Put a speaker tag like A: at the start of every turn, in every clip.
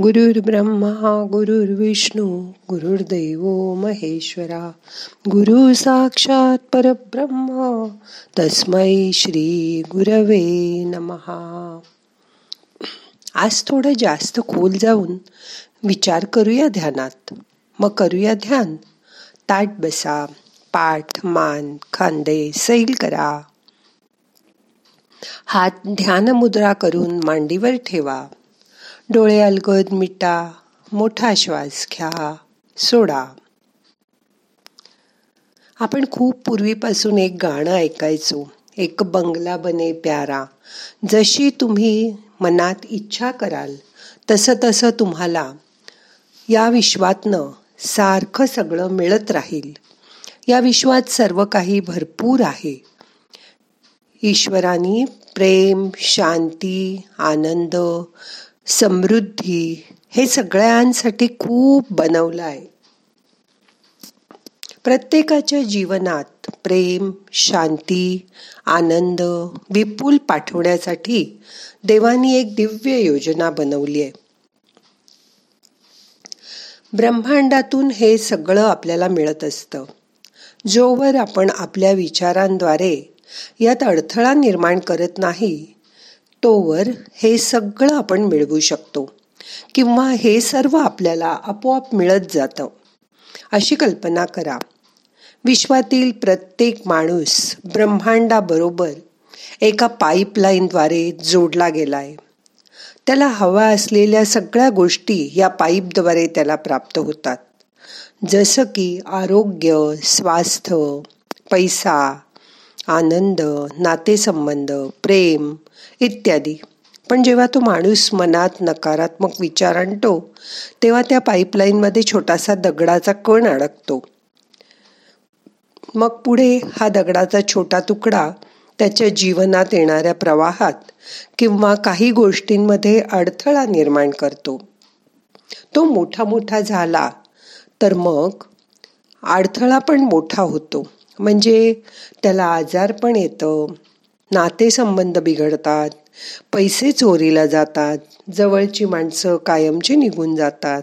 A: ब्रह्मा गुरुर्विष्णू गुरुर्दैव महेश्वरा गुरु साक्षात परब्रह्म तस्मै श्री गुरवे नमहा आज थोडं जास्त खोल जाऊन विचार करूया ध्यानात. मग करूया ध्यान. ताट बसा पाठ मान खांदे सैल करा. हात ध्यान मुद्रा करून मांडीवर ठेवा. डोळे अलगद मिटा मोठा श्वास घ्या सोडा. आपण खूप पूर्वीपासून एक गाणं ऐकायचो एक बंगला बने प्यारा. जशी तुम्ही मनात इच्छा कराल तसं तसं तुम्हाला या विश्वातनं सारखं सगळं मिळत राहील. या विश्वात सर्व काही भरपूर आहे. ईश्वरानी प्रेम शांती आनंद समृद्धी हे सगळ्यांसाठी खूप बनवलं आहे. प्रत्येकाच्या जीवनात प्रेम शांती आनंद विपुल पाठवण्यासाठी देवानी एक दिव्य योजना बनवली आहे. ब्रह्मांडातून हे सगळं आपल्याला मिळत असतं. जोवर आपण आपल्या विचारांद्वारे यात अडथळा निर्माण करत नाही तोवर हे सगळं आपण मिळवू शकतो. किंवा हे सर्व आपल्याला आपोआप मिळत जातं. अशी कल्पना करा. विश्वातील प्रत्येक माणूस ब्रह्मांडाबरोबर एका पाईपलाईनद्वारे जोडला गेलाय. त्याला हवा असलेल्या सगळ्या गोष्टी या पाईपद्वारे त्याला प्राप्त होतात. जसं की आरोग्य स्वास्थ्य पैसा आनंद नातेसंबंध प्रेम इत्यादी. पण जेव्हा तो माणूस मनात नकारात्मक विचार आणतो तेव्हा त्या पाईपलाईनमध्ये छोटासा दगडाचा कण अडकतो. मग पुढे हा दगडाचा छोटा तुकडा त्याच्या जीवनात येणाऱ्या प्रवाहात किंवा काही गोष्टींमध्ये अडथळा निर्माण करतो. तो मोठा मोठा झाला तर मग अडथळा पण मोठा होतो. म्हणजे त्याला आजार पण येतं नातेसंबंध बिघडतात पैसे चोरीला जातात जवळची माणसं कायमची निघून जातात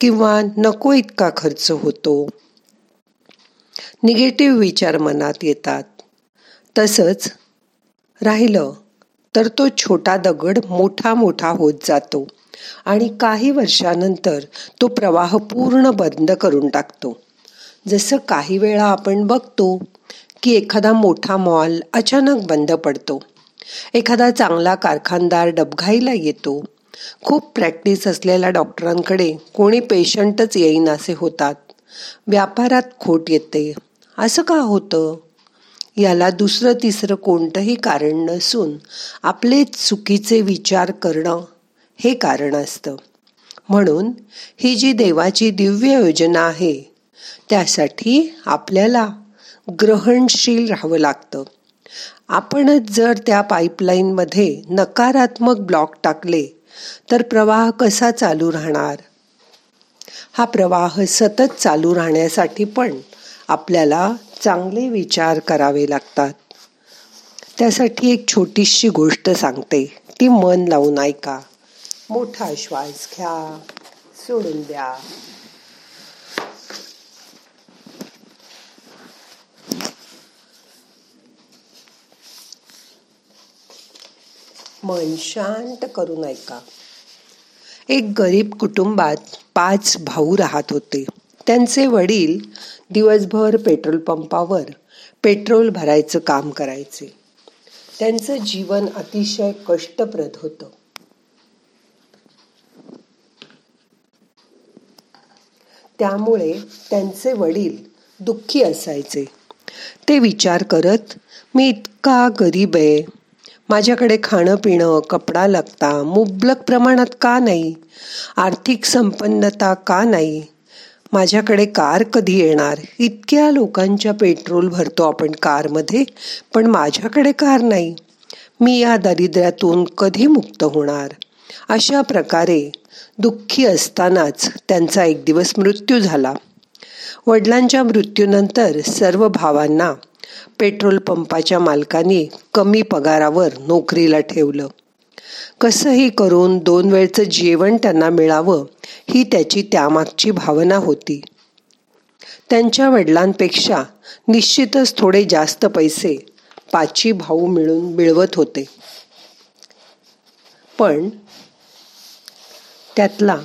A: किंवा नको इतका खर्च होतो. निगेटिव्ह विचार मनात येतात. तसंच राहिलं तर तो छोटा दगड मोठा मोठा होत जातो आणि काही वर्षानंतर तो प्रवाह पूर्ण बंद करून टाकतो. जसं काही वेळा आपण बघतो की एखादा मोठा मॉल अचानक बंद पडतो. एखादा चांगला कारखानदार डबघाईला येतो. खूप प्रॅक्टिस असलेल्या डॉक्टरांकडे कोणी पेशंटच येईन असे होतात. व्यापारात खोट येते. असं का होतं? याला दुसरं तिसरं कोणतंही कारण नसून आपले चुकीचे विचार करणं हे कारण असतं. म्हणून ही जी देवाची दिव्य योजना आहे त्यासाठी आपल्याला ग्रहणशील राहावं लागतं. आपणच जर त्या पाईपलाईनमध्ये नकारात्मक ब्लॉक टाकले तर प्रवाह कसा चालू राहणार? हा प्रवाह सतत चालू राहण्यासाठी पण आपल्याला चांगले विचार करावे लागतात. त्यासाठी एक छोटीशी गोष्ट सांगते. ती मन लावून ऐका. मोठा श्वास घ्या. सोडून द्या. मन शांत करून ऐका एक गरीब कुटुंबात पाच भाऊ राहत होते. त्यांचे वडील दिवसभर पेट्रोल पंपावर पेट्रोल भरायचं काम करायचे. त्यांचं जीवन अतिशय कष्टप्रद होतं. त्यामुळे त्यांचे वडील दुःखी असायचे. ते विचार करत मी इतका गरीब आहे. माझ्याकडे खाणं पिणं कपडा लागता मुबलक प्रमाणात का नाही? आर्थिक संपन्नता का नाही? माझ्याकडे कार कधी येणार? इतक्या लोकांच्या पेट्रोल भरतो आपण कारमध्ये पण माझ्याकडे कार नाही. मी या दारिद्र्यातून कधी मुक्त होणार? अशा प्रकारे दुःखी असतानाच त्यांचा एक दिवस मृत्यू झाला. वडिलांच्या मृत्यूनंतर सर्व भावांना पेट्रोल पंपाच्या मालकाने कमी पगारावर नोकरीला ठेवलं. कसंही करून दोन वेळचं जेवण त्यांना मिळावं ही त्याची त्यामागची भावना होती. त्यांच्या वडिलांपेक्षा निश्चितच थोडे जास्त पैसे पाची भाऊ मिळून मिळवत होते. पण त्यातला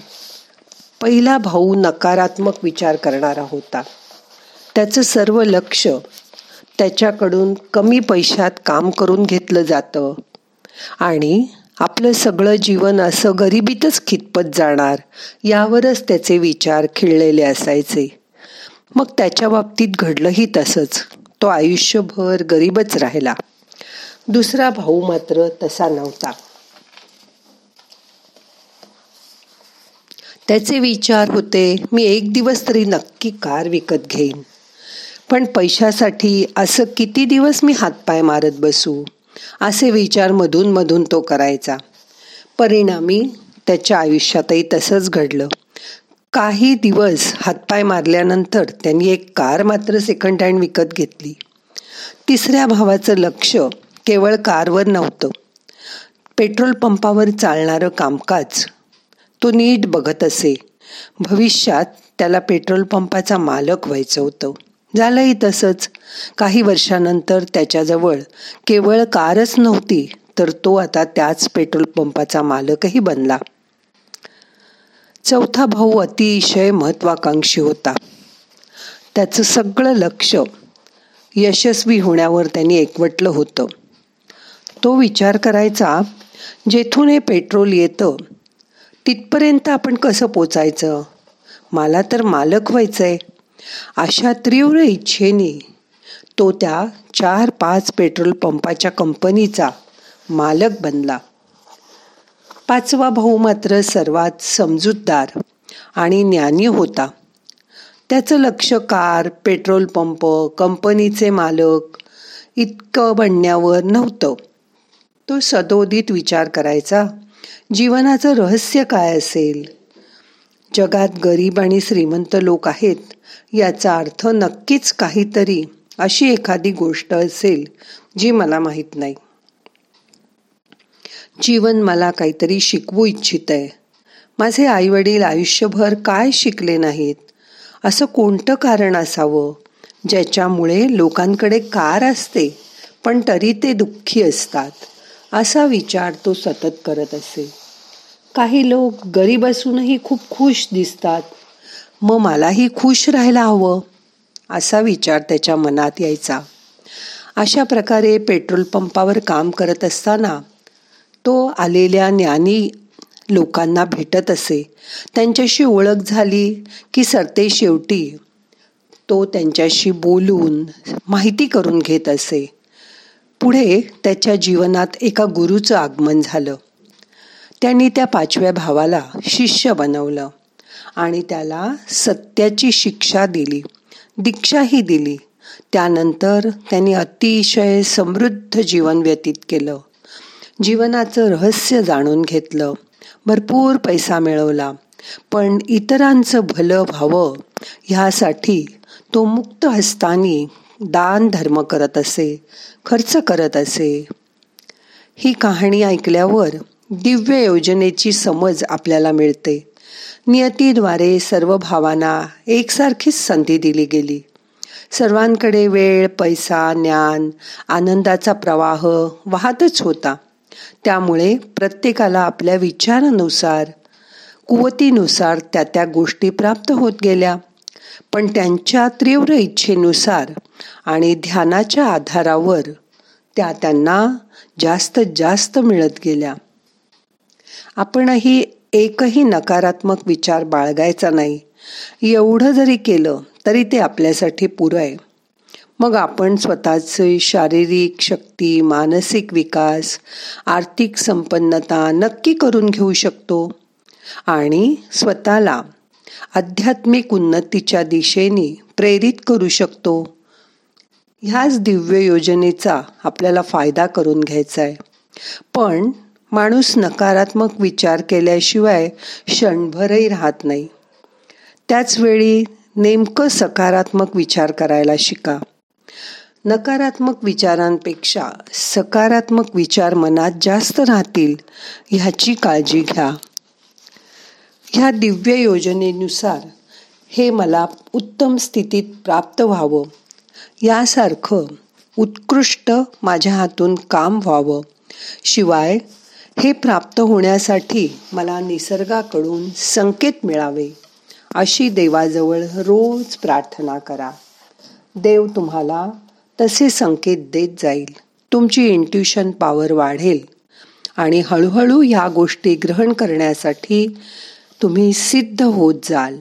A: पहिला भाऊ नकारात्मक विचार करणारा होता. त्याचं सर्व लक्ष त्याच्याकडून कमी पैशात काम करून घेतलं जातं. आणि आपलं सगळं जीवन असं गरिबीतच खितपत जाणार यावरच त्याचे विचार खिळलेले असायचे. मग त्याच्या बाबतीत घडलंही तसंच. तो आयुष्यभर गरीबच राहिला. दुसरा भाऊ मात्र तसा नव्हता. त्याचे विचार होते मी एक दिवस तरी नक्की कार विकत घेईन. पण पैशासाठी असं किती दिवस मी हातपाय मारत बसू? असे विचार मधून मधून तो करायचा. परिणामी त्याच्या आयुष्यातही तसंच घडलं. काही दिवस हातपाय मारल्यानंतर त्यांनी एक कार मात्र सेकंड हँड विकत घेतली. तिसऱ्या भावाचं लक्ष केवळ कारवर नव्हतं. पेट्रोल पंपावर चालणारं कामकाज तो नीट बघत असे. भविष्यात त्याला पेट्रोल पंपाचा मालक व्हायचं होतं. झालंही तसंच. काही वर्षानंतर त्याच्याजवळ केवळ कारच नव्हती तर तो आता त्याच पेट्रोल पंपाचा मालकही बनला. चौथा भाऊ अतिशय महत्वाकांक्षी होता. त्याचं सगळं लक्ष यशस्वी होण्यावर त्यांनी एकवटलं होतं. तो विचार करायचा जेथून हे पेट्रोल येतं तिथपर्यंत आपण कसं पोचायचं? मला तर मालक व्हायचं आहे अशा तीव्र इच्छेने तो त्या चार पाच पेट्रोल पंपाच्या कंपनीचा मालक बनला. पाचवा भाऊ मात्र सर्वात समजूतदार आणि ज्ञानी होता. त्याचं लक्ष कार पेट्रोल पंप कंपनीचे मालक इतकं बनण्यावर नव्हतं. तो सदोदित विचार करायचा जीवनाचं रहस्य काय असेल? जगात गरीब आणि श्रीमंत लोक आहेत याचा अर्थ नक्कीच काहीतरी अशी एखादी गोष्ट असेल जी मला माहीत नाही. जीवन मला काहीतरी शिकवू इच्छित आहे. माझे आई वडील आयुष्यभर काय शिकले नाहीत? असं कोणतं कारण असावं? ज्याच्यामुळे लोकांकडे कार असते पण तरी ते दुःखी असतात असा विचार तो सतत करत असे. काही लोक गरीब असूनही खूप खुश दिसतात. मग मलाही खुश राहायला हवं असा विचार त्याच्या मनात यायचा. अशा प्रकारे पेट्रोल पंपावर काम करत असताना तो आलेल्या ज्ञानी लोकांना भेटत असे. त्यांच्याशी ओळख झाली की सरते शेवटी तो त्यांच्याशी बोलून माहिती करून घेत असे. पुढे त्याच्या जीवनात एका गुरुचं आगमन झालं. त्यांनी त्या पाचव्या भावाला शिष्य बनवलं आणि त्याला सत्याची शिक्षा दिली दीक्षाही दिली. त्यानंतर त्यांनी अतिशय समृद्ध जीवन व्यतीत केलं. जीवनाचं रहस्य जाणून घेतलं भरपूर पैसा मिळवला पण इतरांचं भलं व्हावं ह्यासाठी तो मुक्त हस्तानी दान धर्म करत असे खर्च करत असे. ही कहाणी ऐकल्यावर दिव्य योजनेची समज आपल्याला मिळते. नियतीद्वारे सर्व भावांना एकसारखीच संधी दिली गेली. सर्वांकडे वेळ पैसा ज्ञान आनंदाचा प्रवाह वाहतच होता. त्यामुळे प्रत्येकाला आपल्या विचारानुसार कुवतीनुसार त्या त्या गोष्टी प्राप्त होत गेल्या. पण त्यांच्या तीव्र इच्छेनुसार आणि ध्यानाच्या आधारावर त्या त्यांना जास्त जास्त मिळत गेल्या. आपणही एकही नकारात्मक विचार बाळगायचा नाही. एवढं जरी केलं तरी ते आपल्यासाठी पुरं आहे. मग आपण स्वतःचे शारीरिक शक्ती मानसिक विकास आर्थिक संपन्नता नक्की करून घेऊ शकतो. आणि स्वतःला आध्यात्मिक उन्नतीच्या दिशेने प्रेरित करू शकतो. ह्याच दिव्य योजनेचा आपल्याला फायदा करून घ्यायचा आहे. पण माणूस नकारात्मक विचार केल्याशिवाय क्षणभरही राहत नाही. त्याच वेळी नेमकं सकारात्मक विचार करायला शिका. नकारात्मक विचारांपेक्षा सकारात्मक विचार मनात जास्त राहतील ह्याची काळजी घ्या. ह्या दिव्य योजनेनुसार हे मला उत्तम स्थितीत प्राप्त व्हावं. यासारखं उत्कृष्ट माझ्या हातून काम व्हावं. शिवाय हे प्राप्त होण्यासाठी मला निसर्गाकडून संकेत मिळावे अशी देवाजवळ रोज प्रार्थना करा. देव तुम्हाला तसे संकेत देत जाईल. तुमची इंट्युशन पॉवर वाढेल. आणि हळूहळू ह्या गोष्टी ग्रहण करण्यासाठी तुम्ही सिद्ध होत जाल.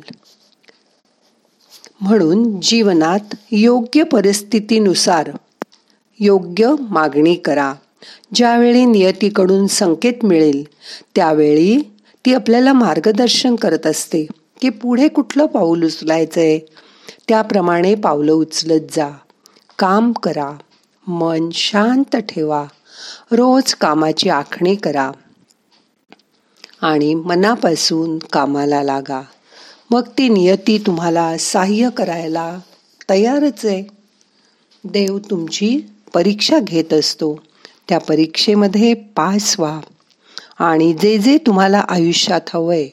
A: म्हणून जीवनात योग्य परिस्थितीनुसार योग्य मागणी करा. ज्यावेळी नियतीकडून संकेत मिळेल त्यावेळी ती आपल्याला मार्गदर्शन करत असते की पुढे कुठलं पाऊल उचलायचंय. त्याप्रमाणे पावलं उचलत जा. काम करा. मन शांत ठेवा. रोज कामाची आखणी करा. आणि मनापासून कामाला लागा. मग ती नियती तुम्हाला सहाय्य करायला तयारच आहे. देव तुमची परीक्षा घेत असतो. त्या परीक्षेमध्ये पास व्हा. आणि जे जे तुम्हाला आयुष्यात हवंय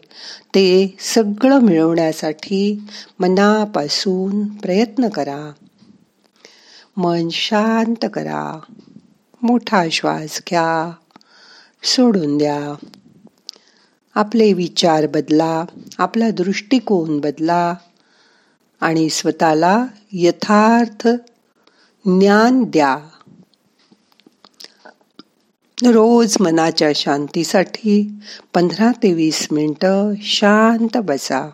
A: ते सगळं मिळवण्यासाठी मनापासून प्रयत्न करा. मन शांत करा. मोठा श्वास घ्या. सोडून द्या. आपले विचार बदला. आपला दृष्टिकोन बदला. आणि स्वतःला यथार्थ ज्ञान द्या. रोज मनाच्या शांतीसाठी पंधरा ते वीस मिनटं शांत बसा.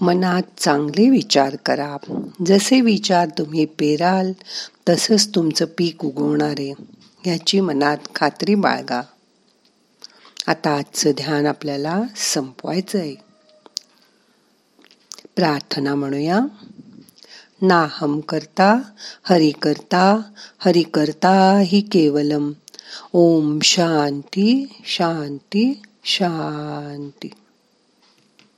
A: मनात चांगले विचार करा. जसे विचार तुम्ही पेराल तसंच तुमचं पीक उगवणारे ह्याची याची मनात खात्री बाळगा. आता आजचं ध्यान आपल्याला संपवायचं आहे प्रार्थना म्हणूया. नाहम करता हरि करता हरि करता हि केवलम. ओम शांती शांती शांती.